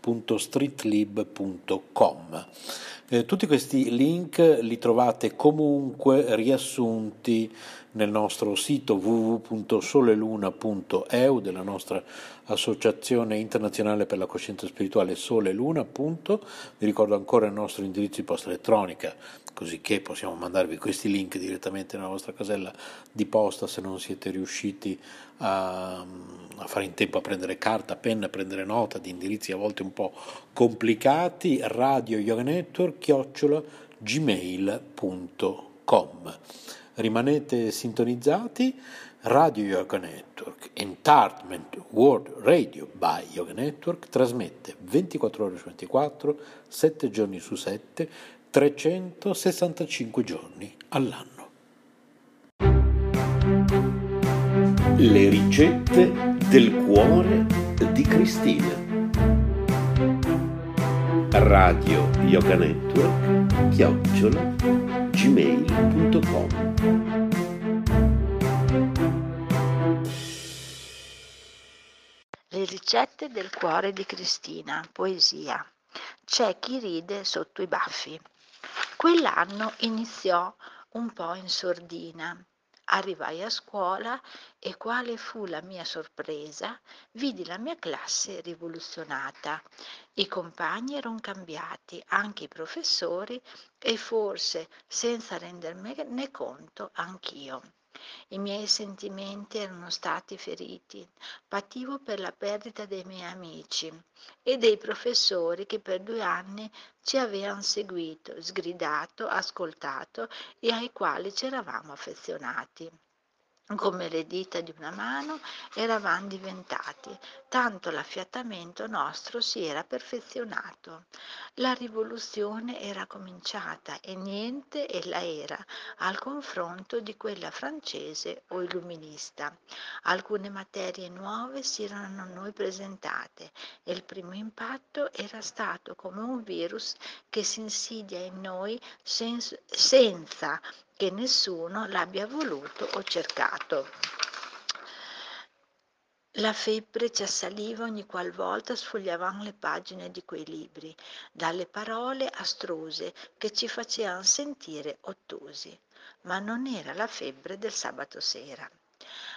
snails-paceedition.stores.streetlib.com. Eh, tutti questi link li trovate comunque riassunti nel nostro sito www.soleluna.eu della nostra associazione internazionale per la coscienza spirituale Sole Luna. Vi ricordo ancora il nostro indirizzo di posta elettronica, così che possiamo mandarvi questi link direttamente nella vostra casella di posta se non siete riusciti a, a fare in tempo a prendere carta, penna, a prendere nota di indirizzi a volte un po' complicati. Radio Yoga Network, chiocciola gmail.com rimanete sintonizzati. Radio Yoga Network, Entertainment World Radio by Yoga Network, trasmette 24 ore su 24, 7 giorni su 7, 365 giorni all'anno. Le ricette del cuore di Cristina. Radio Yoga Network, chiocciola, gmail.com Le ricette del cuore di Cristina, poesia. c'è chi ride sotto i baffi. Quell'anno iniziò un po' in sordina. Arrivai a scuola e quale fu la mia sorpresa? Vidi la mia classe rivoluzionata. I compagni erano cambiati, anche i professori e forse, senza rendermene conto, anch'io. I miei sentimenti erano stati feriti, pativo per la perdita dei miei amici e dei professori che per due anni ci avevano seguito, sgridato, ascoltato e ai quali ci eravamo affezionati. Come le dita di una mano eravamo diventati, tanto l'affiatamento nostro si era perfezionato. La rivoluzione era cominciata e niente ella era al confronto di quella francese o illuminista. Alcune materie nuove si erano a noi presentate e il primo impatto era stato come un virus che si insidia in noi sen- senza che nessuno l'abbia voluto o cercato. La febbre ci assaliva ogni qualvolta sfogliavamo le pagine di quei libri, dalle parole astruse che ci facevano sentire ottusi, ma non era la febbre del sabato sera.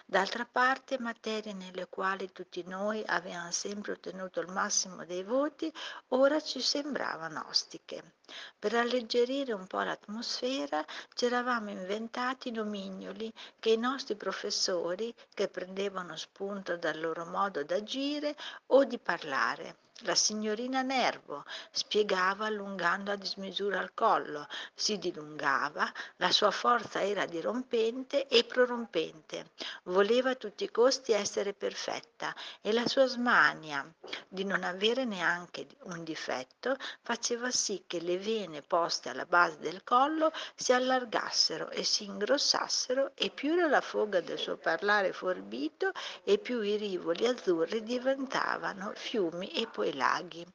D'altra parte, materie nelle quali tutti noi avevamo sempre ottenuto il massimo dei voti, ora ci sembravano ostiche. Per alleggerire un po' l'atmosfera ci eravamo inventati nomignoli che i nostri professori, che prendevano spunto dal loro modo d'agire o di parlare, la signorina Nervo spiegava allungando a dismisura il collo, si dilungava, la sua forza era dirompente e prorompente, voleva a tutti i costi essere perfetta e la sua smania di non avere neanche un difetto faceva sì che le vene poste alla base del collo si allargassero e si ingrossassero e più era la foga del suo parlare forbito e più i rivoli azzurri diventavano fiumi e poi laghi.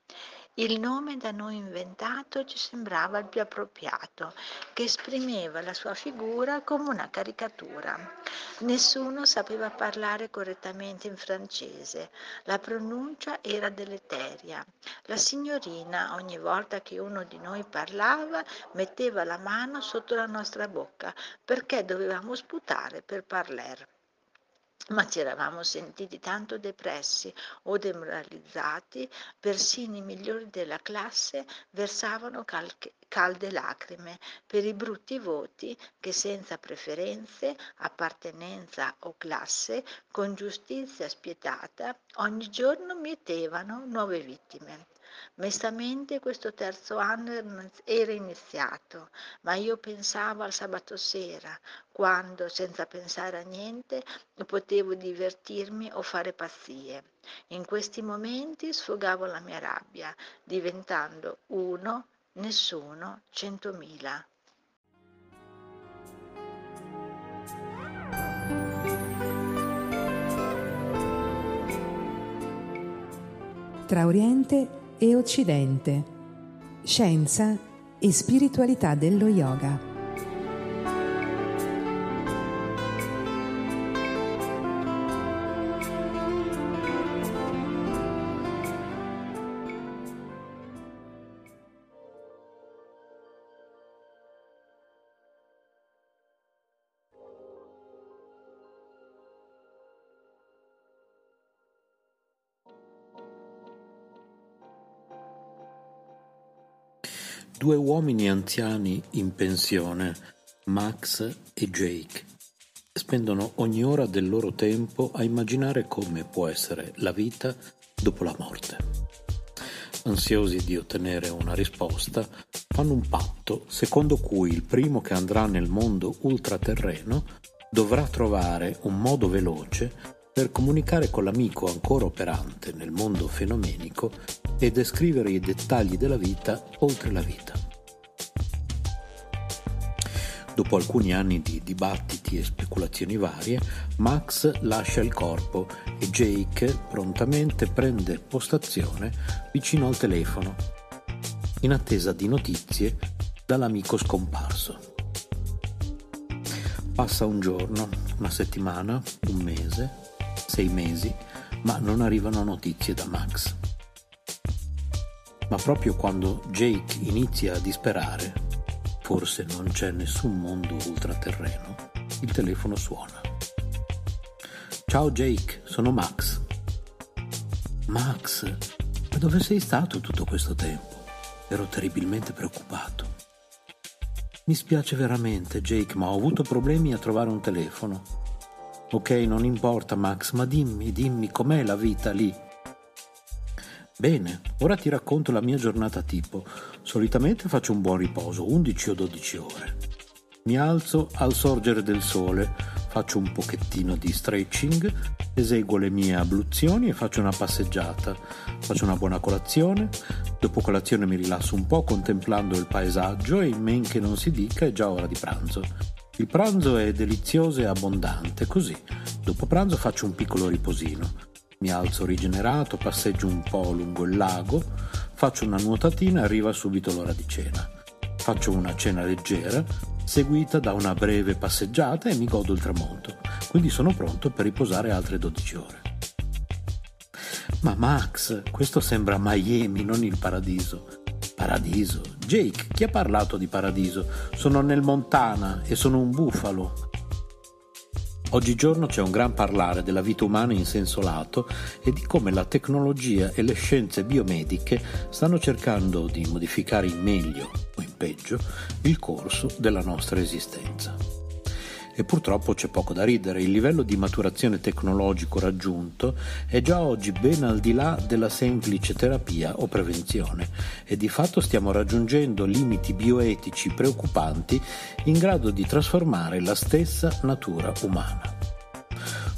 Il nome da noi inventato ci sembrava il più appropriato, che esprimeva la sua figura come una caricatura. Nessuno sapeva parlare correttamente in francese, la pronuncia era deleteria. La signorina, ogni volta che uno di noi parlava, metteva la mano sotto la nostra bocca perché dovevamo sputare per parlare ma ci eravamo sentiti tanto depressi o demoralizzati, persino i migliori della classe versavano calche, calde lacrime per i brutti voti che senza preferenze, appartenenza o classe, con giustizia spietata, ogni giorno mietevano nuove vittime. Mestamente questo terzo anno era iniziato, ma io pensavo al sabato sera, quando, senza pensare a niente, potevo divertirmi o fare pazzie. In questi momenti sfogavo la mia rabbia, diventando uno, nessuno, centomila. Tra Oriente e Occidente. Scienza e spiritualità dello yoga. Due uomini anziani in pensione, Max e Jake, spendono ogni ora del loro tempo a immaginare come può essere la vita dopo la morte. Ansiosi di ottenere una risposta, fanno un patto secondo cui il primo che andrà nel mondo ultraterreno dovrà trovare un modo veloce per comunicare con l'amico ancora operante nel mondo fenomenico e descrivere i dettagli della vita oltre la vita. Dopo alcuni anni di dibattiti e speculazioni varie, Max lascia il corpo e Jake prontamente prende postazione vicino al telefono, in attesa di notizie dall'amico scomparso. Passa un giorno, una settimana, un mese, sei mesi, ma non arrivano notizie da Max. Ma proprio quando Jake inizia a disperare, forse non c'è nessun mondo ultraterreno, il telefono suona. Ciao Jake, sono Max. Max, ma dove sei stato tutto questo tempo? Ero terribilmente preoccupato. Mi spiace veramente, Jake, ma ho avuto problemi a trovare un telefono. Ok, non importa, Max, ma dimmi, dimmi com'è la vita lì. Bene, ora ti racconto la mia giornata tipo. Solitamente faccio un buon riposo, 11 o 12 ore. Mi alzo al sorgere del sole, faccio un pochettino di stretching, eseguo le mie abluzioni e faccio una passeggiata. Faccio una buona colazione, dopo colazione mi rilasso un po' contemplando il paesaggio e in men che non si dica è già ora di pranzo. Il pranzo è delizioso e abbondante, così. Dopo pranzo faccio un piccolo riposino. Mi alzo rigenerato, passeggio un po' lungo il lago, faccio una nuotatina e arriva subito l'ora di cena. Faccio una cena leggera, seguita da una breve passeggiata e mi godo il tramonto, quindi sono pronto per riposare altre 12 ore. Ma Max, questo sembra Miami, non il paradiso. Paradiso? Jake, chi ha parlato di paradiso? Sono nel Montana e sono un bufalo. Oggigiorno c'è un gran parlare della vita umana in senso lato e di come la tecnologia e le scienze biomediche stanno cercando di modificare in meglio o in peggio il corso della nostra esistenza. E purtroppo c'è poco da ridere, il livello di maturazione tecnologico raggiunto è già oggi ben al di là della semplice terapia o prevenzione. E di fatto stiamo raggiungendo limiti bioetici preoccupanti in grado di trasformare la stessa natura umana.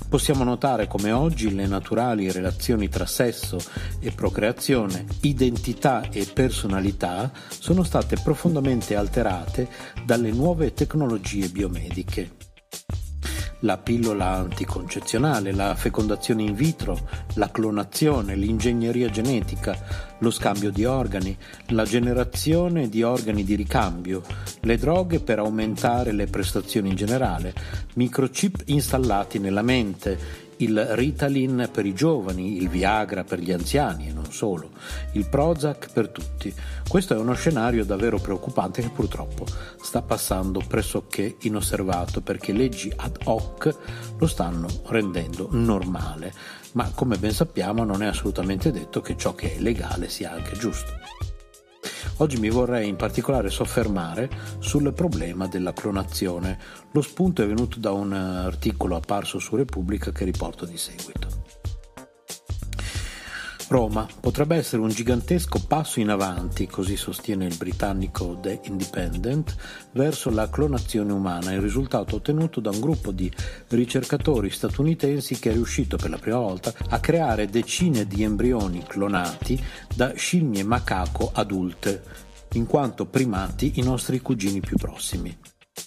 Possiamo notare come oggi le naturali relazioni tra sesso e procreazione, identità e personalità sono state profondamente alterate dalle nuove tecnologie biomediche la pillola anticoncezionale, la fecondazione in vitro, la clonazione, l'ingegneria genetica, lo scambio di organi, la generazione di organi di ricambio, le droghe per aumentare le prestazioni in generale, microchip installati nella mente, il Ritalin per i giovani, il Viagra per gli anziani e non solo, il Prozac per tutti. Questo è uno scenario davvero preoccupante che purtroppo sta passando pressoché inosservato perché leggi ad hoc lo stanno rendendo normale, ma come ben sappiamo non è assolutamente detto che ciò che è legale sia anche giusto. Oggi mi vorrei in particolare soffermare sul problema della clonazione. Lo spunto è venuto da un articolo apparso su Repubblica che riporto di seguito. Roma potrebbe essere un gigantesco passo in avanti, così sostiene il britannico The Independent, verso la clonazione umana, il risultato ottenuto da un gruppo di ricercatori statunitensi che è riuscito per la prima volta a creare decine di embrioni clonati da scimmie macaco adulte, in quanto primati i nostri cugini più prossimi.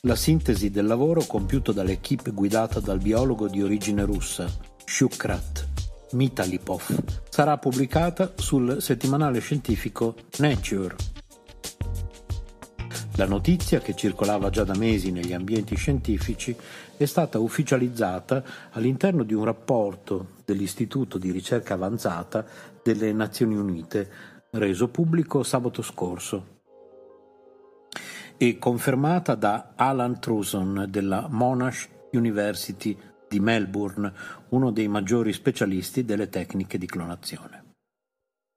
La sintesi del lavoro compiuto dall'equipe guidata dal biologo di origine russa, Shukrat Mitalipov sarà pubblicata sul settimanale scientifico Nature. La notizia, che circolava già da mesi negli ambienti scientifici, è stata ufficializzata all'interno di un rapporto dell'Istituto di ricerca avanzata delle Nazioni Unite, reso pubblico sabato scorso e confermata da Alan Truson della Monash University di Melbourne, uno dei maggiori specialisti delle tecniche di clonazione.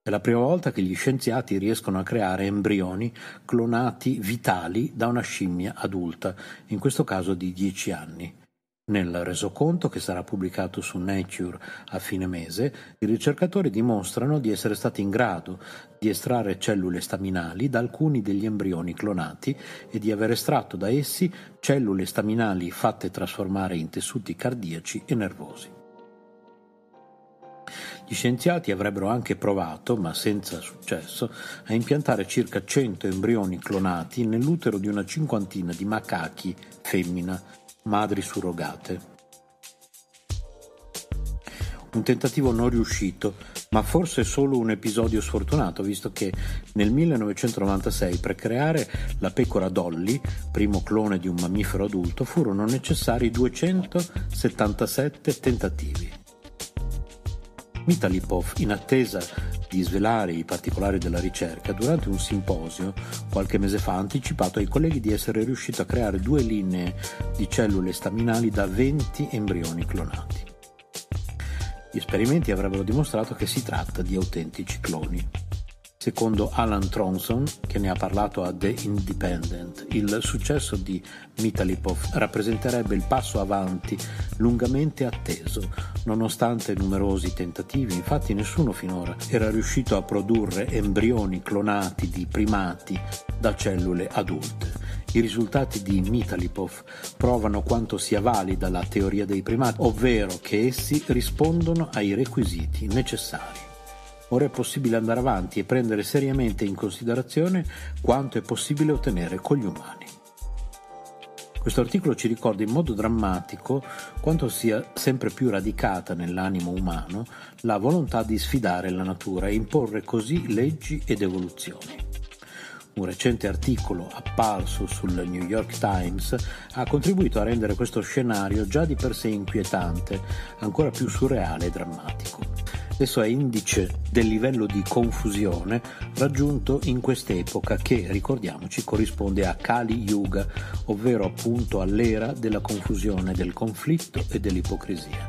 È la prima volta che gli scienziati riescono a creare embrioni clonati vitali da una scimmia adulta, in questo caso di 10 anni. Nel resoconto, che sarà pubblicato su Nature a fine mese, i ricercatori dimostrano di essere stati in grado di estrarre cellule staminali da alcuni degli embrioni clonati e di aver estratto da essi cellule staminali fatte trasformare in tessuti cardiaci e nervosi. Gli scienziati avrebbero anche provato, ma senza successo, a impiantare circa 100 embrioni clonati nell'utero di una cinquantina di macachi femmina madri surrogate. Un tentativo non riuscito, ma forse solo un episodio sfortunato, visto che nel 1996 per creare la pecora Dolly, primo clone di un mammifero adulto, furono necessari 277 tentativi. Mitalipov, in attesa di svelare i particolari della ricerca, durante un simposio qualche mese fa ha anticipato ai colleghi di essere riuscito a creare due linee di cellule staminali da 20 embrioni clonati. Gli esperimenti avrebbero dimostrato che si tratta di autentici cloni. Secondo Alan Tronson, che ne ha parlato a The Independent, il successo di Mitalipov rappresenterebbe il passo avanti lungamente atteso, nonostante numerosi tentativi. Infatti nessuno finora era riuscito a produrre embrioni clonati di primati da cellule adulte. I risultati di Mitalipov provano quanto sia valida la teoria dei primati, ovvero che essi rispondono ai requisiti necessari. Ora è possibile andare avanti e prendere seriamente in considerazione quanto è possibile ottenere con gli umani. Questo articolo ci ricorda in modo drammatico quanto sia sempre più radicata nell'animo umano la volontà di sfidare la natura e imporre così leggi ed evoluzioni. Un recente articolo apparso sul New York Times ha contribuito a rendere questo scenario già di per sé inquietante, ancora più surreale e drammatico. Esso è indice del livello di confusione raggiunto in quest'epoca che, ricordiamoci, corrisponde a Kali Yuga, ovvero appunto all'era della confusione, del conflitto e dell'ipocrisia.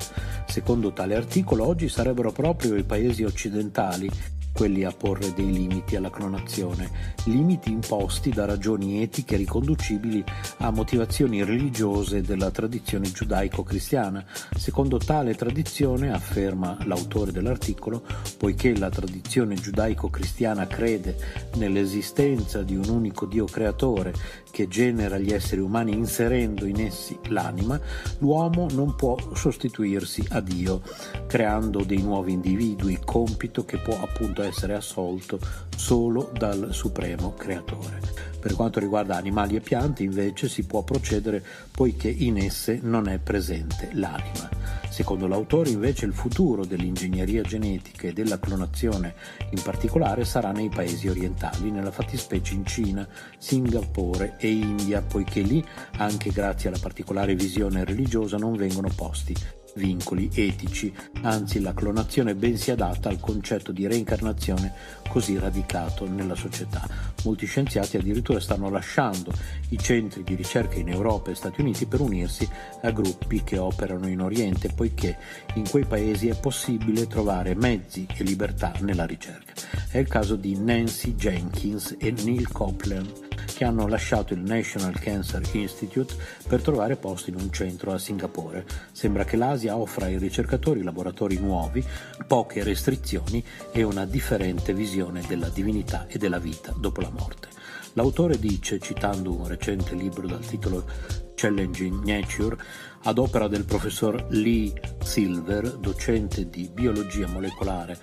Secondo tale articolo, oggi sarebbero proprio i paesi occidentali quelli a porre dei limiti alla clonazione, limiti imposti da ragioni etiche riconducibili a motivazioni religiose della tradizione giudaico-cristiana. Secondo tale tradizione, afferma l'autore dell'articolo, poiché la tradizione giudaico-cristiana crede nell'esistenza di un unico Dio creatore che genera gli esseri umani inserendo in essi l'anima, l'uomo non può sostituirsi a Dio, creando dei nuovi individui, compito che può appunto essere assolto solo dal Supremo Creatore. Per quanto riguarda animali e piante invece si può procedere poiché in esse non è presente l'anima. Secondo l'autore invece il futuro dell'ingegneria genetica e della clonazione in particolare sarà nei paesi orientali, nella fattispecie in Cina, Singapore e India, poiché lì, anche grazie alla particolare visione religiosa, non vengono posti vincoli etici, anzi la clonazione ben si adatta al concetto di reincarnazione così radicato nella società. Molti scienziati addirittura stanno lasciando i centri di ricerca in Europa e Stati Uniti per unirsi a gruppi che operano in Oriente, poiché in quei paesi è possibile trovare mezzi e libertà nella ricerca. È il caso di Nancy Jenkins e Neil Copeland che hanno lasciato il National Cancer Institute per trovare posto in un centro a Singapore. Sembra che l'Asia offra ai ricercatori laboratori nuovi, poche restrizioni e una differente visione della divinità e della vita dopo la morte. L'autore dice, citando un recente libro dal titolo Challenging Nature, ad opera del professor Lee Silver, docente di biologia molecolare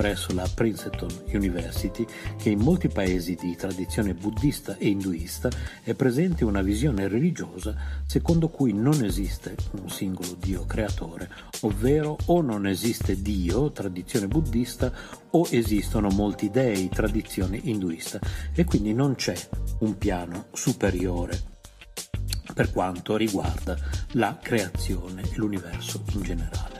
presso la Princeton University, che in molti paesi di tradizione buddista e induista è presente una visione religiosa secondo cui non esiste un singolo Dio creatore, ovvero o non esiste Dio, tradizione buddista, o esistono molti dei, tradizione induista, e quindi non c'è un piano superiore per quanto riguarda la creazione e l'universo in generale.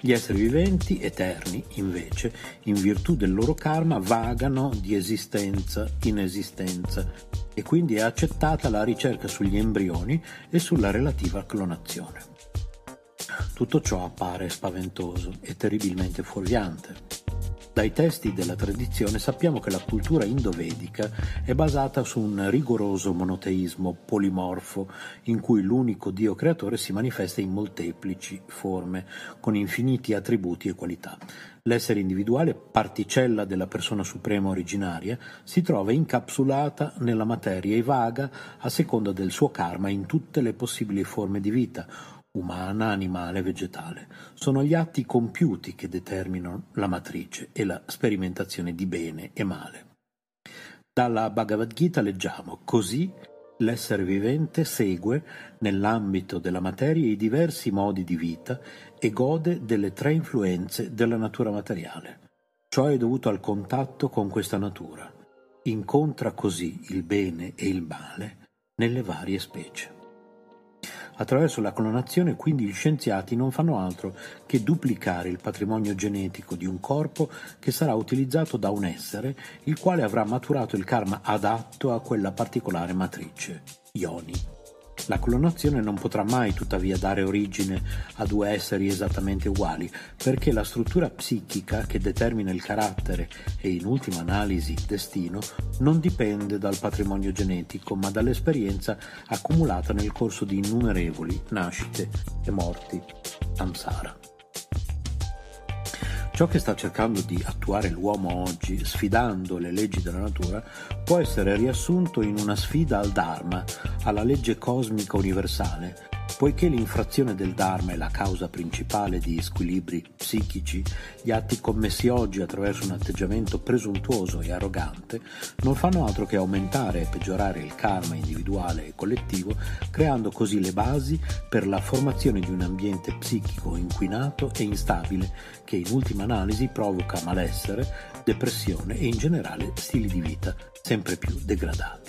Gli esseri viventi, eterni, invece, in virtù del loro karma, vagano di esistenza in esistenza e quindi è accettata la ricerca sugli embrioni e sulla relativa clonazione. Tutto ciò appare spaventoso e terribilmente fuorviante. Dai testi della tradizione sappiamo che la cultura indovedica è basata su un rigoroso monoteismo polimorfo in cui l'unico Dio creatore si manifesta in molteplici forme, con infiniti attributi e qualità. L'essere individuale, particella della persona suprema originaria, si trova incapsulata nella materia e vaga a seconda del suo karma in tutte le possibili forme di vita, umana, animale, vegetale. Sono gli atti compiuti che determinano la matrice e la sperimentazione di bene e male. Dalla Bhagavad Gita leggiamo così l'essere vivente segue nell'ambito della materia i diversi modi di vita e gode delle tre influenze della natura materiale. Ciò è dovuto al contatto con questa natura. Incontra così il bene e il male nelle varie specie. Attraverso la clonazione quindi gli scienziati non fanno altro che duplicare il patrimonio genetico di un corpo che sarà utilizzato da un essere il quale avrà maturato il karma adatto a quella particolare matrice, Ioni. La clonazione non potrà mai tuttavia dare origine a due esseri esattamente uguali, perché la struttura psichica che determina il carattere e in ultima analisi destino non dipende dal patrimonio genetico, ma dall'esperienza accumulata nel corso di innumerevoli nascite e morti. Samsara. Ciò che sta cercando di attuare l'uomo oggi, sfidando le leggi della natura, può essere riassunto in una sfida al Dharma, alla legge cosmica universale, Poiché l'infrazione del Dharma è la causa principale di squilibri psichici, gli atti commessi oggi attraverso un atteggiamento presuntuoso e arrogante non fanno altro che aumentare e peggiorare il karma individuale e collettivo, creando così le basi per la formazione di un ambiente psichico inquinato e instabile che in ultima analisi provoca malessere, depressione e in generale stili di vita sempre più degradati.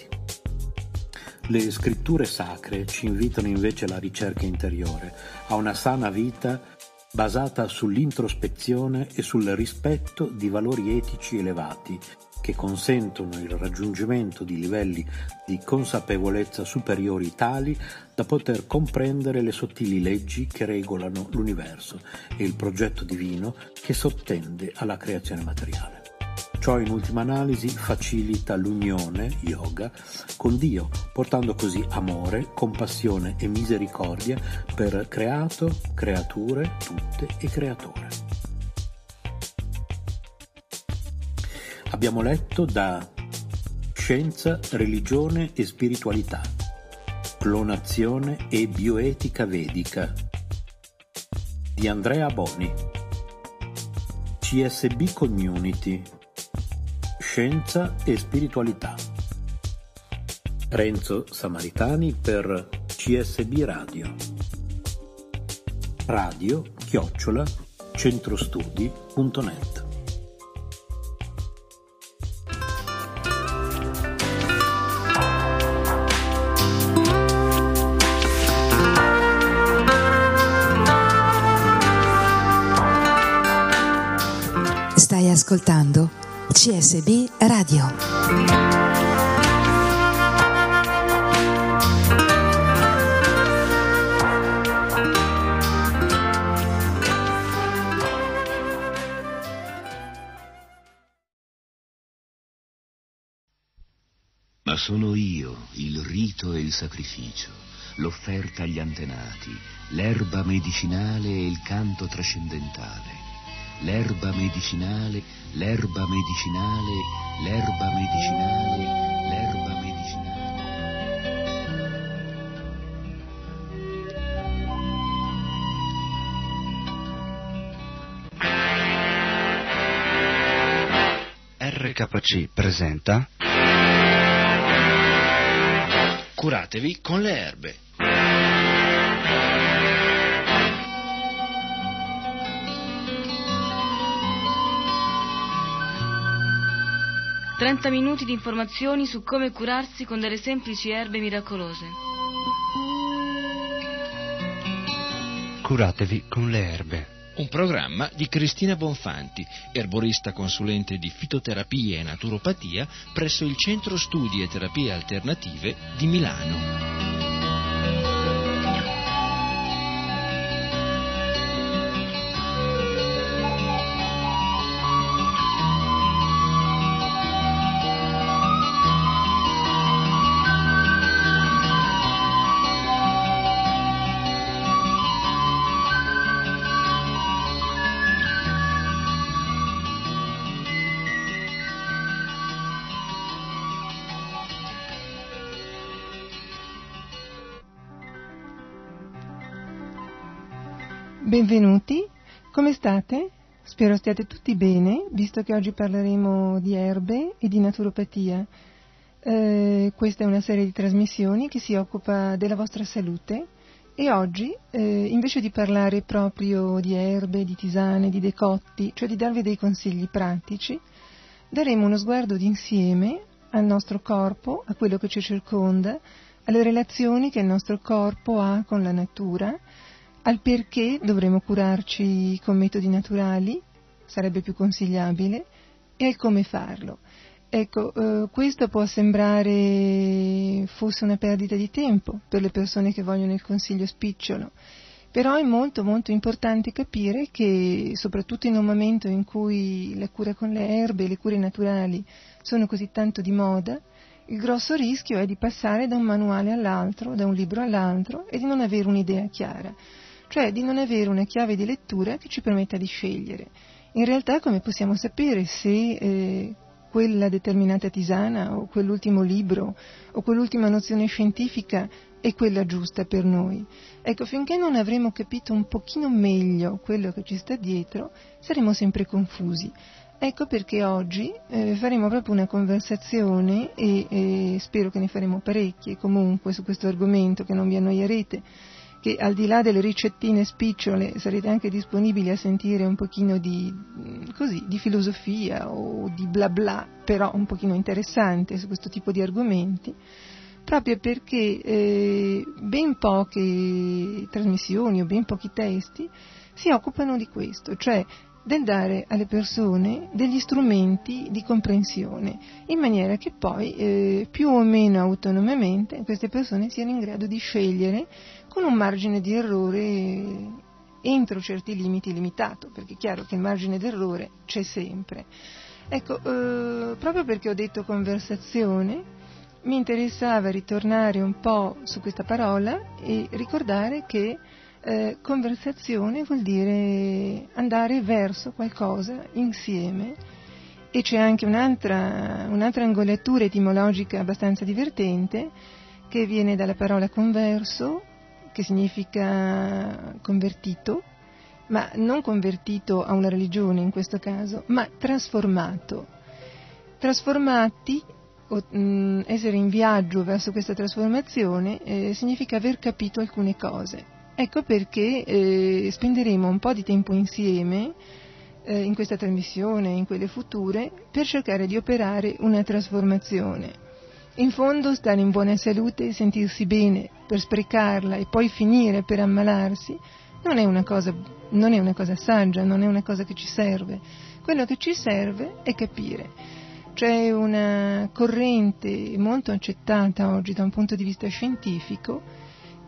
Le scritture sacre ci invitano invece alla ricerca interiore, a una sana vita basata sull'introspezione e sul rispetto di valori etici elevati che consentono il raggiungimento di livelli di consapevolezza superiori tali da poter comprendere le sottili leggi che regolano l'universo e il progetto divino che sottende alla creazione materiale. Ciò in ultima analisi facilita l'unione, yoga, con Dio, portando così amore, compassione e misericordia per creato, creature, tutte e creatore. Abbiamo letto da Scienza, religione e spiritualità, clonazione e bioetica vedica di Andrea Boni, CSB Community Scienza e spiritualità. Renzo Samaritani per CSB Radio. Radio chiocciola centrostudi.net Stai ascoltando CSB Radio. Ma sono io il rito e il sacrificio, l'offerta agli antenati, l'erba medicinale e il canto trascendentale l'erba medicinale, l'erba medicinale, l'erba medicinale, l'erba medicinale. RKC presenta Curatevi con le erbe 30 minuti di informazioni su come curarsi con delle semplici erbe miracolose. Curatevi con le erbe. Un programma di Cristina Bonfanti, erborista consulente di fitoterapia e naturopatia presso il Centro Studi e Terapie Alternative di Milano. State? Spero stiate tutti bene, visto che oggi parleremo di erbe e di naturopatia. Eh, questa è una serie di trasmissioni che si occupa della vostra salute e oggi, eh, invece di parlare proprio di erbe, di tisane, di decotti, cioè di darvi dei consigli pratici, daremo uno sguardo d'insieme al nostro corpo, a quello che ci circonda, alle relazioni che il nostro corpo ha con la natura, al perché dovremmo curarci con metodi naturali, sarebbe più consigliabile, e al come farlo. Ecco, eh, questo può sembrare fosse una perdita di tempo per le persone che vogliono il consiglio spicciolo, però è molto molto importante capire che soprattutto in un momento in cui la cura con le erbe e le cure naturali sono così tanto di moda, il grosso rischio è di passare da un manuale all'altro, da un libro all'altro e di non avere un'idea chiara, cioè di non avere una chiave di lettura che ci permetta di scegliere. In realtà come possiamo sapere se eh, quella determinata tisana o quell'ultimo libro o quell'ultima nozione scientifica è quella giusta per noi. Ecco, finché non avremo capito un pochino meglio quello che ci sta dietro, saremo sempre confusi. Ecco perché oggi eh, faremo proprio una conversazione e, e spero che ne faremo parecchie comunque su questo argomento, che non vi annoierete che al di là delle ricettine spicciole sarete anche disponibili a sentire un pochino di, così, di filosofia o di bla bla, però un pochino interessante su questo tipo di argomenti, proprio perché eh, ben poche trasmissioni o ben pochi testi si occupano di questo, cioè del dare alle persone degli strumenti di comprensione, in maniera che poi eh, più o meno autonomamente queste persone siano in grado di scegliere con un margine di errore entro certi limiti limitato, perché è chiaro che il margine d'errore c'è sempre. Ecco, eh, proprio perché ho detto conversazione, mi interessava ritornare un po' su questa parola e ricordare che eh, conversazione vuol dire andare verso qualcosa insieme e c'è anche un'altra, un'altra angolatura etimologica abbastanza divertente che viene dalla parola converso, che significa convertito, ma non convertito a una religione in questo caso, ma trasformato. Trasformati, o, mh, mm, essere in viaggio verso questa trasformazione, eh, significa aver capito alcune cose. Ecco perché eh, spenderemo un po' di tempo insieme eh, in questa trasmissione, in quelle future, per cercare di operare una trasformazione. In fondo stare in buona salute e sentirsi bene per sprecarla e poi finire per ammalarsi non è cosa, non è una cosa saggia, non è una cosa che ci serve. Quello che ci serve è capire. C'è una corrente molto accettata oggi da un punto di vista scientifico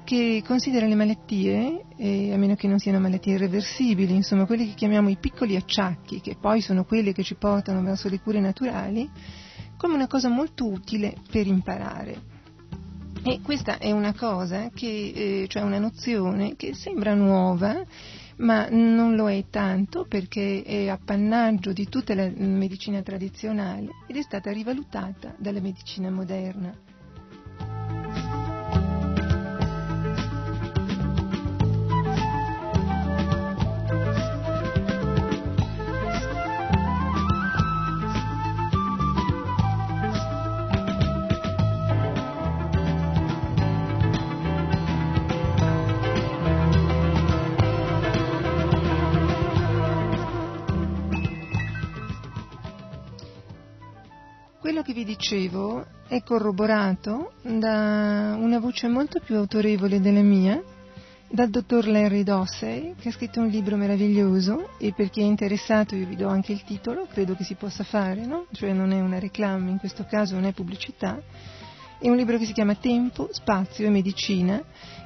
che considera le malattie, eh, a meno che non siano malattie irreversibili, insomma quelli che chiamiamo i piccoli acciacchi, che poi sono quelli che ci portano verso le cure naturali, come una cosa molto utile per imparare. E questa è una cosa, che, eh, cioè una nozione che sembra nuova, ma non lo è tanto perché è appannaggio di tutta la medicina tradizionale ed è stata rivalutata dalla medicina moderna. Quello che vi dicevo è corroborato da una voce molto più autorevole della mia, dal dottor Larry Dossey, che ha scritto un libro meraviglioso e per chi è interessato io vi do anche il titolo, credo che si possa fare, no? Cioè non è una reclama, in questo caso non è pubblicità. È un libro che si chiama Tempo, Spazio e Medicina,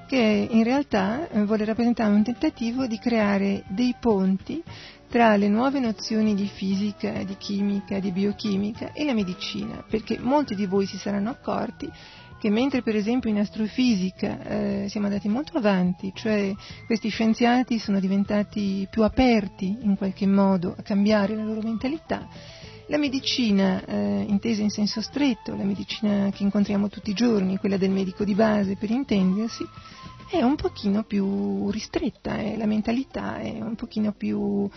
che in realtà vuole rappresentare un tentativo di creare dei ponti tra le nuove nozioni di fisica, di chimica, di biochimica e la medicina, perché molti di voi si saranno accorti che mentre per esempio in astrofisica eh, siamo andati molto avanti, cioè questi scienziati sono diventati più aperti in qualche modo a cambiare la loro mentalità, la medicina, eh, intesa in senso stretto, la medicina che incontriamo tutti i giorni, quella del medico di base per intendersi, è un pochino più ristretta, eh, la mentalità è un pochino più,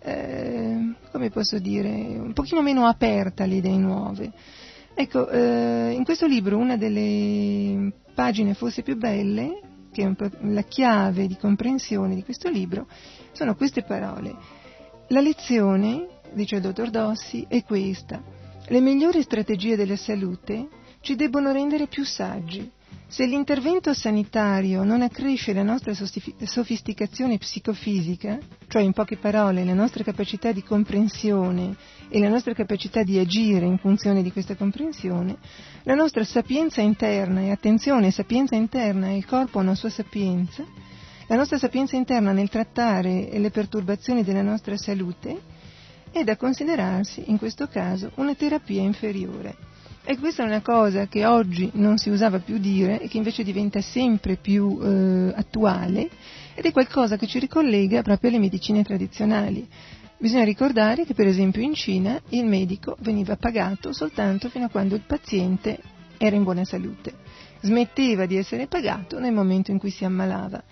eh, come posso dire, un pochino meno aperta alle idee nuove. Ecco, eh, in questo libro una delle pagine forse più belle, che è la chiave di comprensione di questo libro, sono queste parole. La lezione, dice il dottor Dossi, è questa. Le migliori strategie della salute ci debbono rendere più saggi, Se l'intervento sanitario non accresce la nostra sofisticazione psicofisica, cioè in poche parole la nostra capacità di comprensione e la nostra capacità di agire in funzione di questa comprensione, la nostra sapienza interna, e attenzione, sapienza interna, il corpo ha una sua sapienza, la nostra sapienza interna nel trattare le perturbazioni della nostra salute è da considerarsi, in questo caso, una terapia inferiore. E questa è una cosa che oggi non si usava più dire e che invece diventa sempre più eh, attuale ed è qualcosa che ci ricollega proprio alle medicine tradizionali. Bisogna ricordare che per esempio in Cina il medico veniva pagato soltanto fino a quando il paziente era in buona salute, smetteva di essere pagato nel momento in cui si ammalava.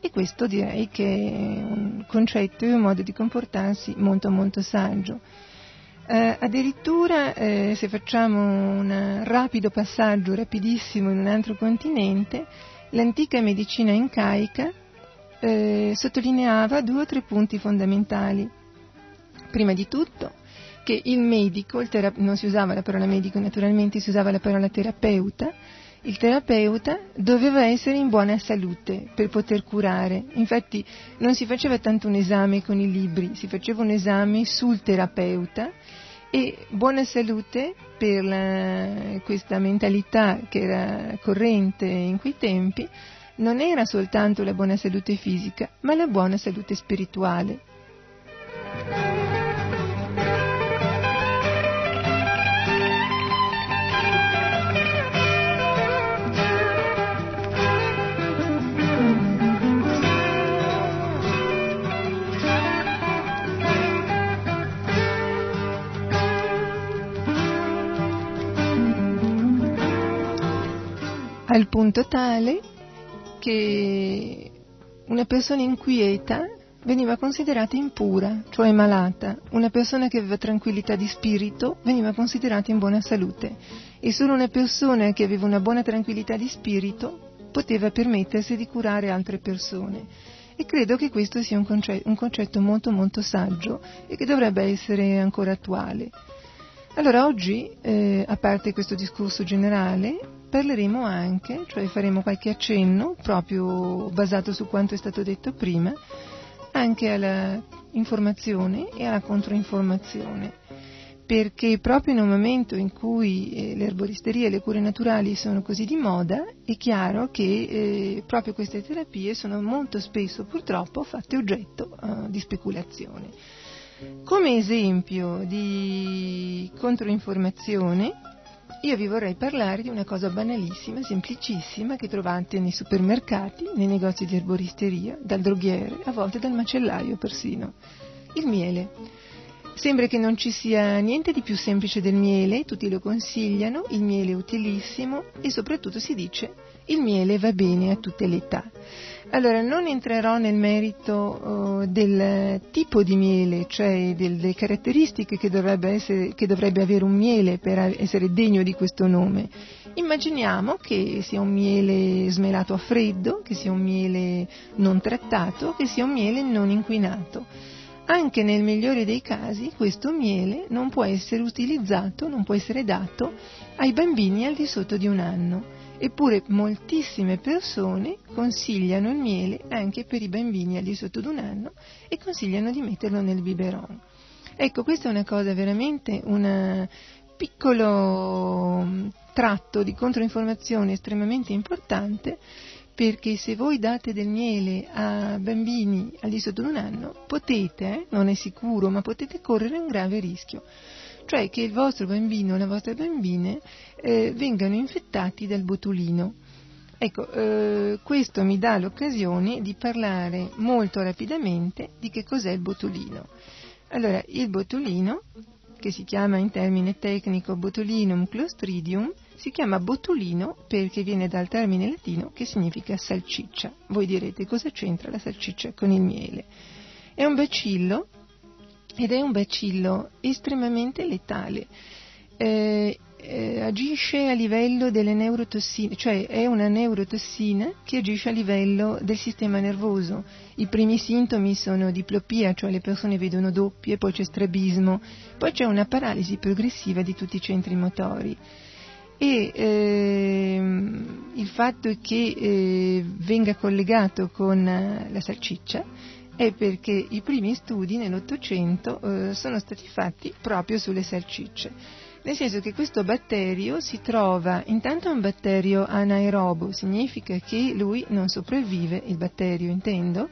E questo direi che è un concetto e un modo di comportarsi molto molto saggio. Eh, addirittura eh, se facciamo un rapido passaggio, rapidissimo, in un altro continente, l'antica medicina incaica eh, sottolineava due o tre punti fondamentali. Prima di tutto che il medico, il tera- non si usava la parola medico naturalmente, si usava la parola terapeuta, il terapeuta doveva essere in buona salute per poter curare. Infatti non si faceva tanto un esame con i libri, si faceva un esame sul terapeuta e buona salute per la, questa mentalità che era corrente in quei tempi non era soltanto la buona salute fisica, ma la buona salute spirituale. Al punto tale che una persona inquieta veniva considerata impura, cioè malata, una persona che aveva tranquillità di spirito veniva considerata in buona salute e solo una persona che aveva una buona tranquillità di spirito poteva permettersi di curare altre persone. E credo che questo sia un concetto, un concetto molto molto saggio e che dovrebbe essere ancora attuale. Allora oggi, eh, a parte questo discorso generale, parleremo anche, cioè faremo qualche accenno, proprio basato su quanto è stato detto prima, anche alla informazione e alla controinformazione. Perché proprio in un momento in cui eh, l'erboristeria e le cure naturali sono così di moda, è chiaro che eh, proprio queste terapie sono molto spesso purtroppo fatte oggetto eh, di speculazione. Come esempio di controinformazione, io vi vorrei parlare di una cosa banalissima, semplicissima, che trovate nei supermercati, nei negozi di erboristeria, dal droghiere, a volte dal macellaio persino. Il miele. Sembra che non ci sia niente di più semplice del miele, tutti lo consigliano, il miele è utilissimo e soprattutto si dice il miele va bene a tutte le età. Allora, non entrerò nel merito uh, del tipo di miele, cioè delle caratteristiche che dovrebbe, essere, che dovrebbe avere un miele per essere degno di questo nome. Immaginiamo che sia un miele smelato a freddo, che sia un miele non trattato, che sia un miele non inquinato. Anche nel migliore dei casi questo miele non può essere utilizzato, non può essere dato ai bambini al di sotto di un anno Eppure moltissime persone consigliano il miele anche per i bambini al di sotto di un anno e consigliano di metterlo nel biberon. Ecco, questa è una cosa veramente, un piccolo mm, tratto di controinformazione estremamente importante perché se voi date del miele a bambini al di sotto di un anno potete, eh, non è sicuro, ma potete correre un grave rischio cioè che il vostro bambino o la vostra bambina eh, vengano infettati dal botulino. Ecco, eh, questo mi dà l'occasione di parlare molto rapidamente di che cos'è il botulino. Allora, il botulino, che si chiama in termine tecnico botulinum clostridium, si chiama botulino perché viene dal termine latino che significa salciccia. Voi direte cosa c'entra la salciccia con il miele? È un bacillo ed è un bacillo estremamente letale. Eh, eh, agisce a livello delle neurotossine, cioè è una neurotossina che agisce a livello del sistema nervoso. I primi sintomi sono diplopia, cioè le persone vedono doppie, poi c'è strabismo, poi c'è una paralisi progressiva di tutti i centri motori. E ehm, il fatto che eh, venga collegato con la salciccia è perché i primi studi nell'Ottocento eh, sono stati fatti proprio sulle salcicce. Nel senso che questo batterio si trova, intanto è un batterio anaerobo, significa che lui non sopravvive, il batterio intendo,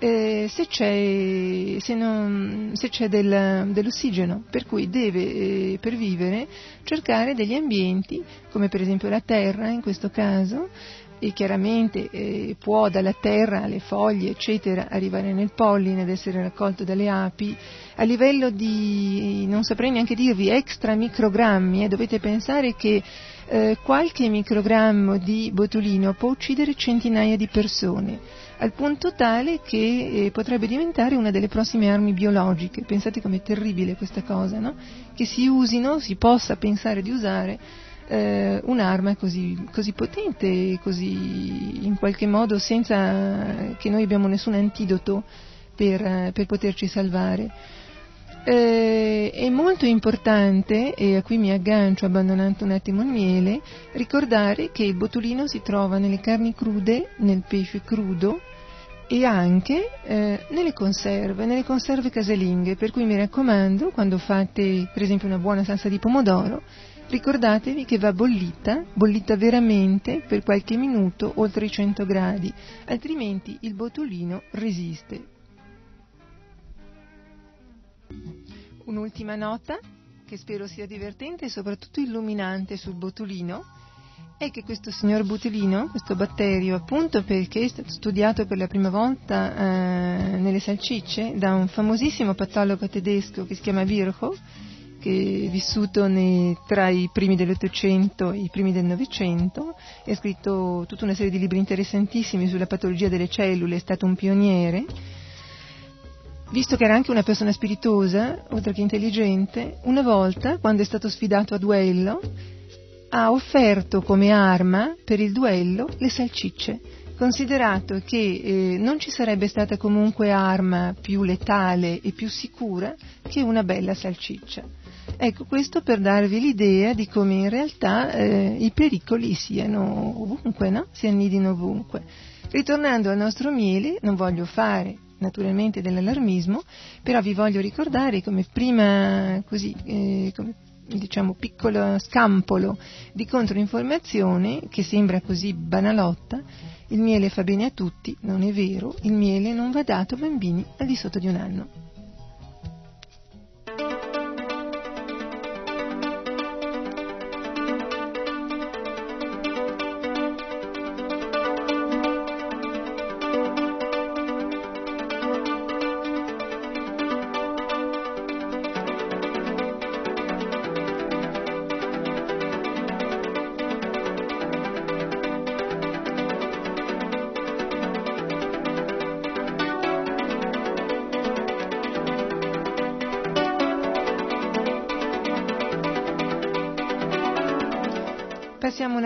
eh, se c'è, se non, se c'è del, dell'ossigeno, per cui deve eh, per vivere cercare degli ambienti, come per esempio la terra in questo caso, e chiaramente eh, può dalla terra alle foglie eccetera arrivare nel polline ed essere raccolto dalle api a livello di non saprei neanche dirvi extra microgrammi eh, dovete pensare che eh, qualche microgrammo di botulino può uccidere centinaia di persone al punto tale che eh, potrebbe diventare una delle prossime armi biologiche pensate com'è terribile questa cosa no? che si usino si possa pensare di usare eh, un'arma così, così potente così in qualche modo senza che noi abbiamo nessun antidoto per, per poterci salvare. Eh, è molto importante, e a qui mi aggancio abbandonando un attimo il miele, ricordare che il botulino si trova nelle carni crude, nel pesce crudo e anche eh, nelle conserve, nelle conserve casalinghe, per cui mi raccomando, quando fate per esempio una buona salsa di pomodoro, Ricordatevi che va bollita, bollita veramente per qualche minuto oltre i 100 gradi, altrimenti il botulino resiste. Un'ultima nota, che spero sia divertente e soprattutto illuminante sul botulino, è che questo signor botulino, questo batterio, appunto perché è stato studiato per la prima volta eh, nelle salcicce da un famosissimo patologo tedesco che si chiama Virchow, che è vissuto nei, tra i primi dell'Ottocento e i primi del Novecento, ha scritto tutta una serie di libri interessantissimi sulla patologia delle cellule, è stato un pioniere. Visto che era anche una persona spiritosa, oltre che intelligente, una volta, quando è stato sfidato a duello, ha offerto come arma per il duello le salcicce, considerato che eh, non ci sarebbe stata comunque arma più letale e più sicura che una bella salciccia. Ecco, questo per darvi l'idea di come in realtà eh, i pericoli siano ovunque, no? si annidino ovunque. Ritornando al nostro miele, non voglio fare naturalmente dell'allarmismo, però vi voglio ricordare come prima, così, eh, come, diciamo, piccolo scampolo di controinformazione, che sembra così banalotta, il miele fa bene a tutti, non è vero, il miele non va dato a bambini al di sotto di un anno.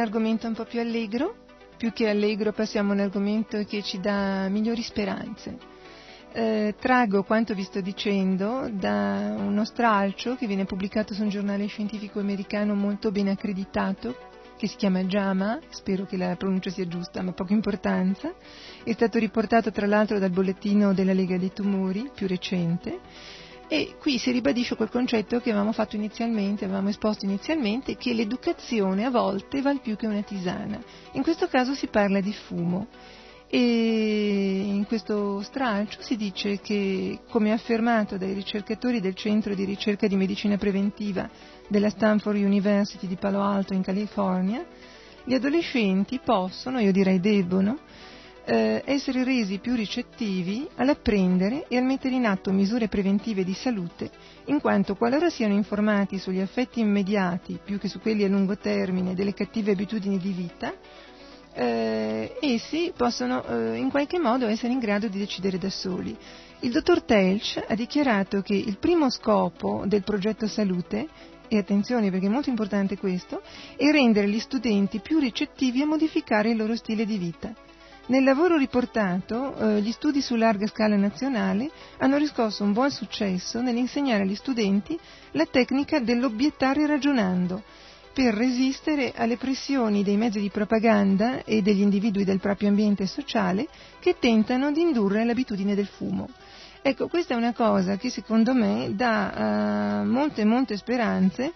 Argomento un po' più allegro, più che allegro passiamo a un argomento che ci dà migliori speranze. Eh, trago quanto vi sto dicendo da uno stralcio che viene pubblicato su un giornale scientifico americano molto ben accreditato che si chiama JAMA, spero che la pronuncia sia giusta, ma poca importanza, è stato riportato tra l'altro dal bollettino della Lega dei Tumori, più recente, e qui si ribadisce quel concetto che avevamo fatto inizialmente, avevamo esposto inizialmente, che l'educazione a volte vale più che una tisana. In questo caso si parla di fumo. E in questo stralcio si dice che, come affermato dai ricercatori del Centro di ricerca di medicina preventiva della Stanford University di Palo Alto in California, gli adolescenti possono, io direi debbono, eh, essere resi più ricettivi all'apprendere e al mettere in atto misure preventive di salute, in quanto qualora siano informati sugli effetti immediati, più che su quelli a lungo termine, delle cattive abitudini di vita, eh, essi possono eh, in qualche modo essere in grado di decidere da soli. Il dottor Telch ha dichiarato che il primo scopo del progetto salute e attenzione perché è molto importante questo, è rendere gli studenti più ricettivi a modificare il loro stile di vita. Nel lavoro riportato, eh, gli studi su larga scala nazionale hanno riscosso un buon successo nell'insegnare agli studenti la tecnica dell'obiettare ragionando, per resistere alle pressioni dei mezzi di propaganda e degli individui del proprio ambiente sociale che tentano di indurre all'abitudine del fumo. Ecco, questa è una cosa che secondo me dà uh, molte, molte speranze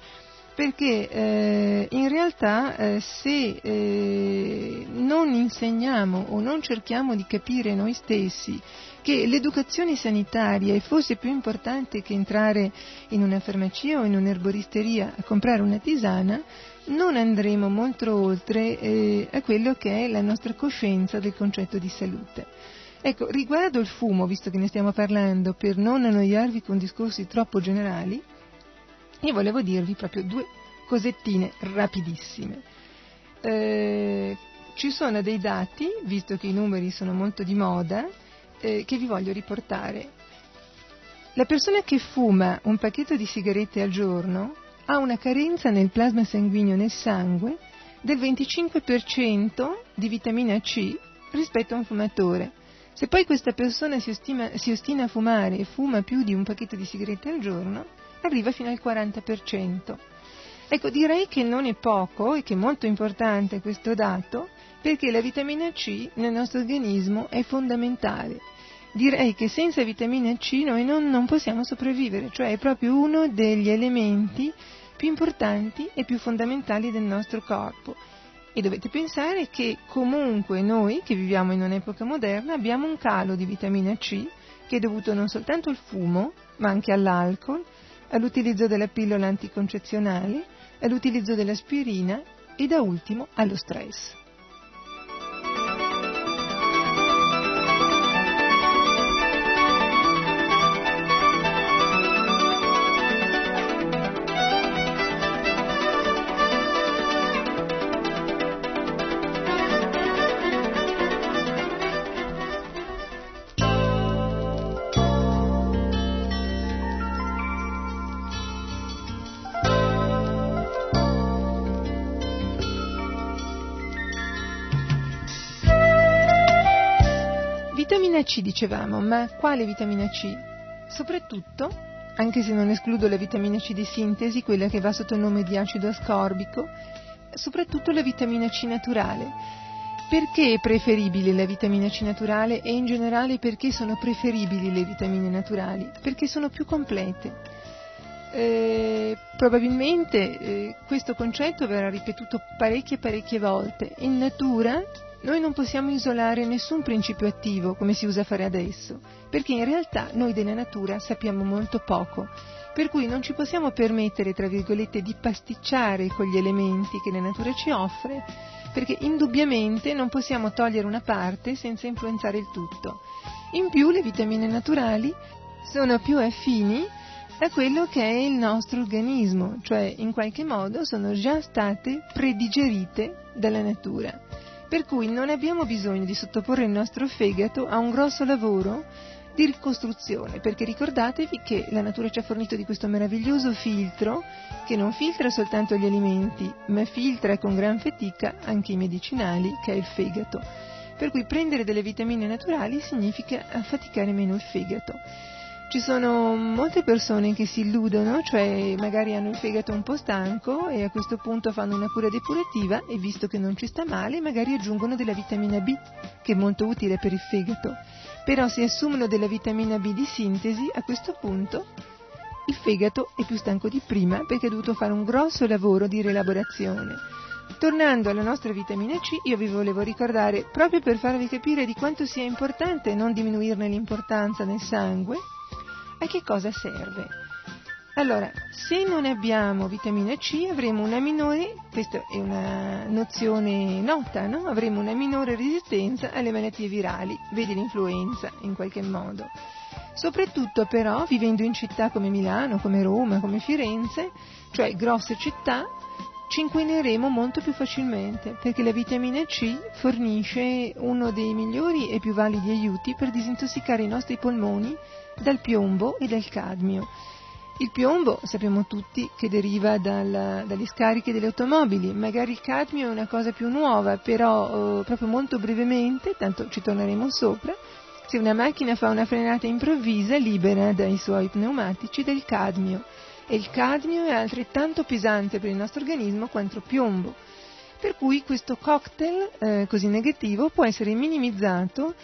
perché eh, in realtà eh, se eh, non insegniamo o non cerchiamo di capire noi stessi che l'educazione sanitaria è forse più importante che entrare in una farmacia o in un'erboristeria a comprare una tisana, non andremo molto oltre eh, a quello che è la nostra coscienza del concetto di salute. Ecco, riguardo il fumo, visto che ne stiamo parlando, per non annoiarvi con discorsi troppo generali, io volevo dirvi proprio due cosettine rapidissime. Eh, ci sono dei dati, visto che i numeri sono molto di moda, eh, che vi voglio riportare. La persona che fuma un pacchetto di sigarette al giorno ha una carenza nel plasma sanguigno nel sangue del 25% di vitamina C rispetto a un fumatore. Se poi questa persona si, ostima, si ostina a fumare e fuma più di un pacchetto di sigarette al giorno, arriva fino al 40%. Ecco, direi che non è poco e che è molto importante questo dato perché la vitamina C nel nostro organismo è fondamentale. Direi che senza vitamina C noi non, non possiamo sopravvivere, cioè è proprio uno degli elementi più importanti e più fondamentali del nostro corpo. E dovete pensare che comunque noi, che viviamo in un'epoca moderna, abbiamo un calo di vitamina C che è dovuto non soltanto al fumo, ma anche all'alcol, all'utilizzo della pillola anticoncezionale, all'utilizzo dell'aspirina e da ultimo allo stress. Vitamina C dicevamo, ma quale vitamina C? Soprattutto, anche se non escludo la vitamina C di sintesi, quella che va sotto il nome di acido ascorbico, soprattutto la vitamina C naturale. Perché è preferibile la vitamina C naturale e in generale perché sono preferibili le vitamine naturali? Perché sono più complete. Eh, probabilmente eh, questo concetto verrà ripetuto parecchie parecchie volte. In natura noi non possiamo isolare nessun principio attivo come si usa fare adesso, perché in realtà noi della natura sappiamo molto poco, per cui non ci possiamo permettere, tra virgolette, di pasticciare con gli elementi che la natura ci offre, perché indubbiamente non possiamo togliere una parte senza influenzare il tutto. In più le vitamine naturali sono più affini a quello che è il nostro organismo, cioè in qualche modo sono già state predigerite dalla natura per cui non abbiamo bisogno di sottoporre il nostro fegato a un grosso lavoro di ricostruzione, perché ricordatevi che la natura ci ha fornito di questo meraviglioso filtro che non filtra soltanto gli alimenti, ma filtra con gran fatica anche i medicinali, che è il fegato. Per cui prendere delle vitamine naturali significa affaticare meno il fegato. Ci sono molte persone che si illudono, cioè magari hanno il fegato un po' stanco e a questo punto fanno una cura depurativa e visto che non ci sta male magari aggiungono della vitamina B, che è molto utile per il fegato. Però se assumono della vitamina B di sintesi, a questo punto il fegato è più stanco di prima perché ha dovuto fare un grosso lavoro di rielaborazione. Tornando alla nostra vitamina C, io vi volevo ricordare, proprio per farvi capire di quanto sia importante non diminuirne l'importanza nel sangue, a che cosa serve? Allora, se non abbiamo vitamina C avremo una minore, questa è una nozione nota, no? avremo una minore resistenza alle malattie virali, vedi l'influenza in qualche modo. Soprattutto però vivendo in città come Milano, come Roma, come Firenze, cioè grosse città, ci inquineremo molto più facilmente perché la vitamina C fornisce uno dei migliori e più validi aiuti per disintossicare i nostri polmoni dal piombo e dal cadmio. Il piombo sappiamo tutti che deriva dal, dalle scariche delle automobili, magari il cadmio è una cosa più nuova, però eh, proprio molto brevemente, tanto ci torneremo sopra, se una macchina fa una frenata improvvisa libera dai suoi pneumatici del cadmio e il cadmio è altrettanto pesante per il nostro organismo quanto piombo. Per cui questo cocktail eh, così negativo può essere minimizzato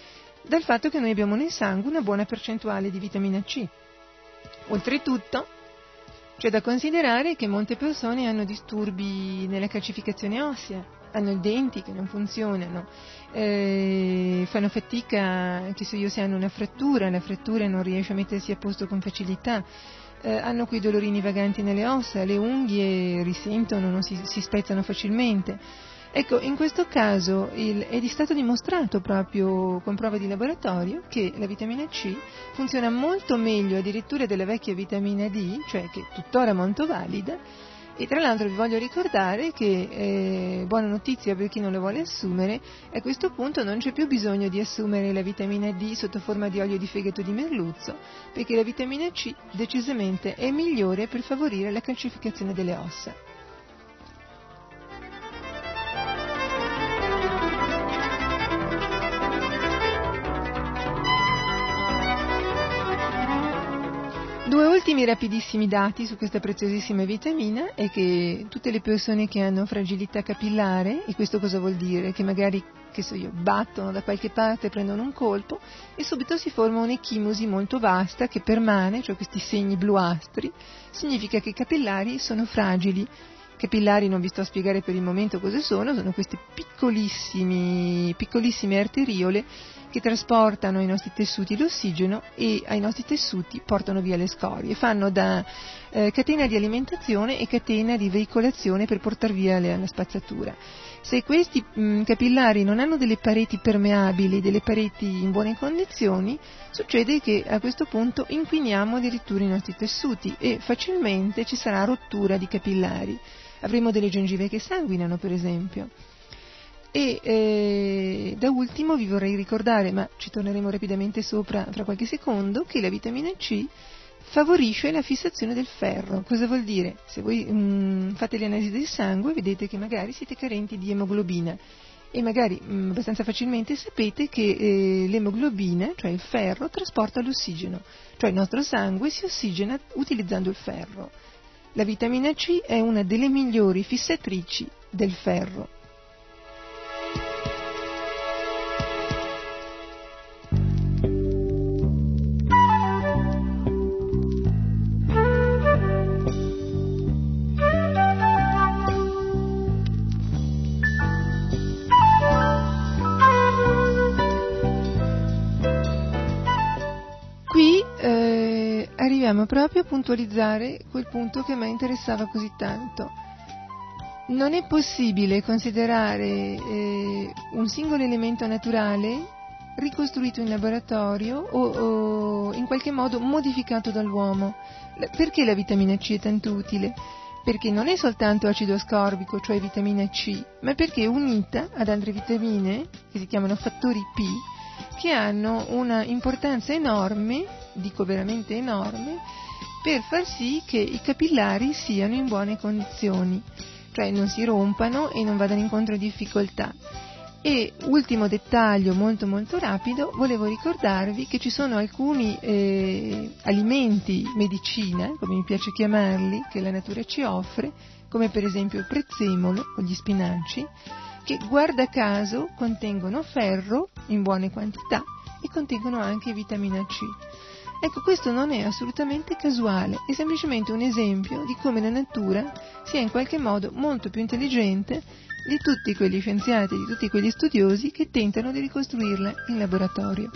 dal fatto che noi abbiamo nel sangue una buona percentuale di vitamina C. Oltretutto, c'è da considerare che molte persone hanno disturbi nella calcificazione ossea, hanno i denti che non funzionano, eh, fanno fatica, che so io, se hanno una frattura, la frattura non riesce a mettersi a posto con facilità, eh, hanno quei dolorini vaganti nelle ossa, le unghie risentono, si, si spezzano facilmente. Ecco, in questo caso il, è stato dimostrato proprio con prove di laboratorio che la vitamina C funziona molto meglio addirittura della vecchia vitamina D, cioè che è tuttora molto valida, e tra l'altro vi voglio ricordare che, eh, buona notizia per chi non lo vuole assumere, a questo punto non c'è più bisogno di assumere la vitamina D sotto forma di olio di fegato di merluzzo, perché la vitamina C decisamente è migliore per favorire la calcificazione delle ossa. Due ultimi rapidissimi dati su questa preziosissima vitamina è che tutte le persone che hanno fragilità capillare, e questo cosa vuol dire? Che magari, che so io, battono da qualche parte, prendono un colpo e subito si forma un'echimosi molto vasta che permane, cioè questi segni bluastri, significa che i capillari sono fragili. Capillari non vi sto a spiegare per il momento cosa sono, sono queste piccolissime arteriole che trasportano ai nostri tessuti l'ossigeno e ai nostri tessuti portano via le scorie, fanno da eh, catena di alimentazione e catena di veicolazione per portare via le, la spazzatura. Se questi mh, mm, capillari non hanno delle pareti permeabili, delle pareti in buone condizioni, succede che a questo punto inquiniamo addirittura i nostri tessuti e facilmente ci sarà rottura di capillari. Avremo delle gengive che sanguinano, per esempio. E eh, da ultimo vi vorrei ricordare, ma ci torneremo rapidamente sopra fra qualche secondo, che la vitamina C favorisce la fissazione del ferro. Cosa vuol dire? Se voi mh, mm, fate le analisi del sangue vedete che magari siete carenti di emoglobina e magari mh, mm, abbastanza facilmente sapete che eh, l'emoglobina, cioè il ferro, trasporta l'ossigeno, cioè il nostro sangue si ossigena utilizzando il ferro. La vitamina C è una delle migliori fissatrici del ferro. Arriviamo proprio a puntualizzare quel punto che a me interessava così tanto. Non è possibile considerare eh, un singolo elemento naturale ricostruito in laboratorio o, o, in qualche modo modificato dall'uomo. Perché la vitamina C è tanto utile? Perché non è soltanto acido ascorbico, cioè vitamina C, ma perché è unita ad altre vitamine, che si chiamano fattori P, che hanno una importanza enorme dico veramente enorme, per far sì che i capillari siano in buone condizioni, cioè non si rompano e non vadano incontro a difficoltà. E ultimo dettaglio molto molto rapido, volevo ricordarvi che ci sono alcuni eh, alimenti medicina, come mi piace chiamarli, che la natura ci offre, come per esempio il prezzemolo o gli spinaci, che guarda caso contengono ferro in buone quantità e contengono anche vitamina C. Ecco, questo non è assolutamente casuale, è semplicemente un esempio di come la natura sia in qualche modo molto più intelligente di tutti quegli scienziati, di tutti quegli studiosi che tentano di ricostruirla in laboratorio.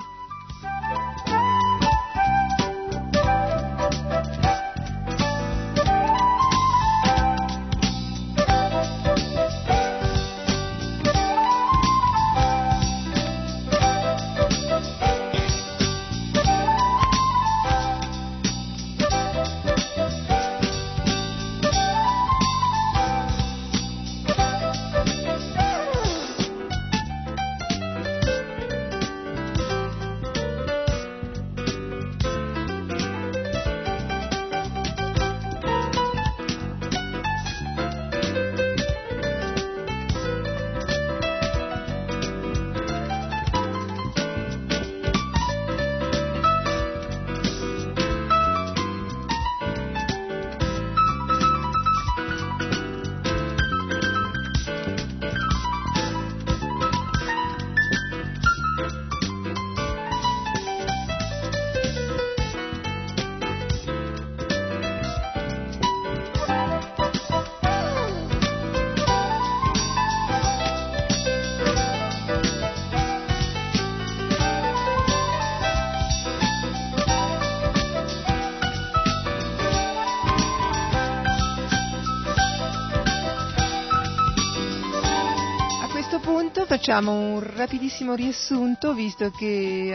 Facciamo un rapidissimo riassunto, visto che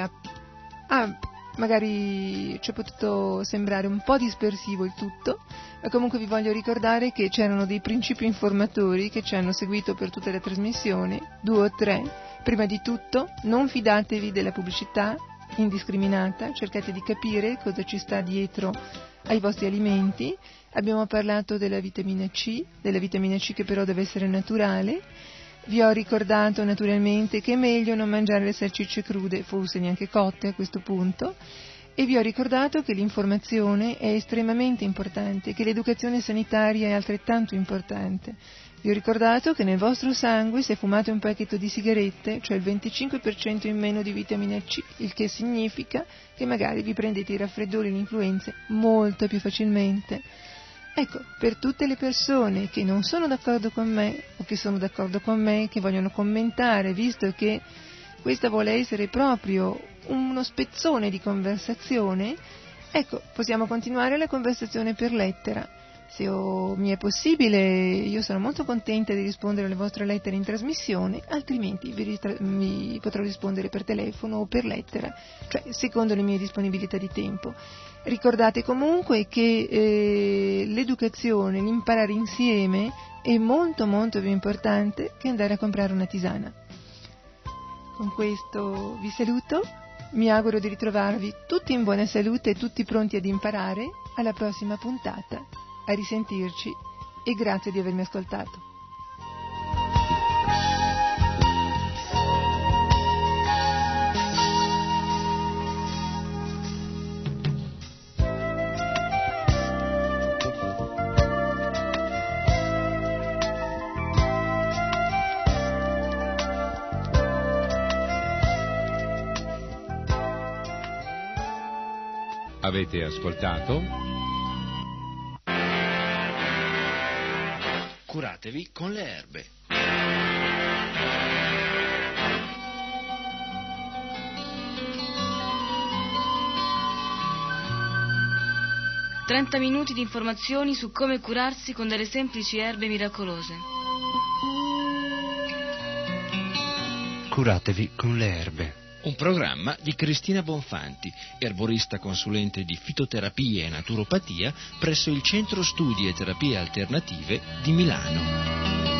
ah, magari ci è potuto sembrare un po' dispersivo il tutto, ma comunque vi voglio ricordare che c'erano dei principi informatori che ci hanno seguito per tutta la trasmissione, due o tre. Prima di tutto, non fidatevi della pubblicità indiscriminata, cercate di capire cosa ci sta dietro ai vostri alimenti. Abbiamo parlato della vitamina C, della vitamina C che però deve essere naturale. Vi ho ricordato naturalmente che è meglio non mangiare le salsicce crude, forse neanche cotte a questo punto, e vi ho ricordato che l'informazione è estremamente importante, che l'educazione sanitaria è altrettanto importante. Vi ho ricordato che nel vostro sangue, se fumate un pacchetto di sigarette, c'è il 25% in meno di vitamina C, il che significa che magari vi prendete i raffreddori e le influenze molto più facilmente. Ecco, per tutte le persone che non sono d'accordo con me o che sono d'accordo con me, che vogliono commentare, visto che questa vuole essere proprio uno spezzone di conversazione, ecco, possiamo continuare la conversazione per lettera. Se oh, mi è possibile, io sono molto contenta di rispondere alle vostre lettere in trasmissione, altrimenti vi, vi potrò rispondere per telefono o per lettera, cioè secondo le mie disponibilità di tempo. Ricordate comunque che eh, l'educazione, l'imparare insieme è molto molto più importante che andare a comprare una tisana. Con questo vi saluto, mi auguro di ritrovarvi tutti in buona salute e tutti pronti ad imparare alla prossima puntata. A risentirci e grazie di avermi ascoltato. Avete ascoltato? Curatevi con le erbe. Trenta minuti di informazioni su come curarsi con delle semplici erbe miracolose. Curatevi con le erbe. Un programma di Cristina Bonfanti, erborista consulente di fitoterapia e naturopatia presso il Centro Studi e Terapie Alternative di Milano.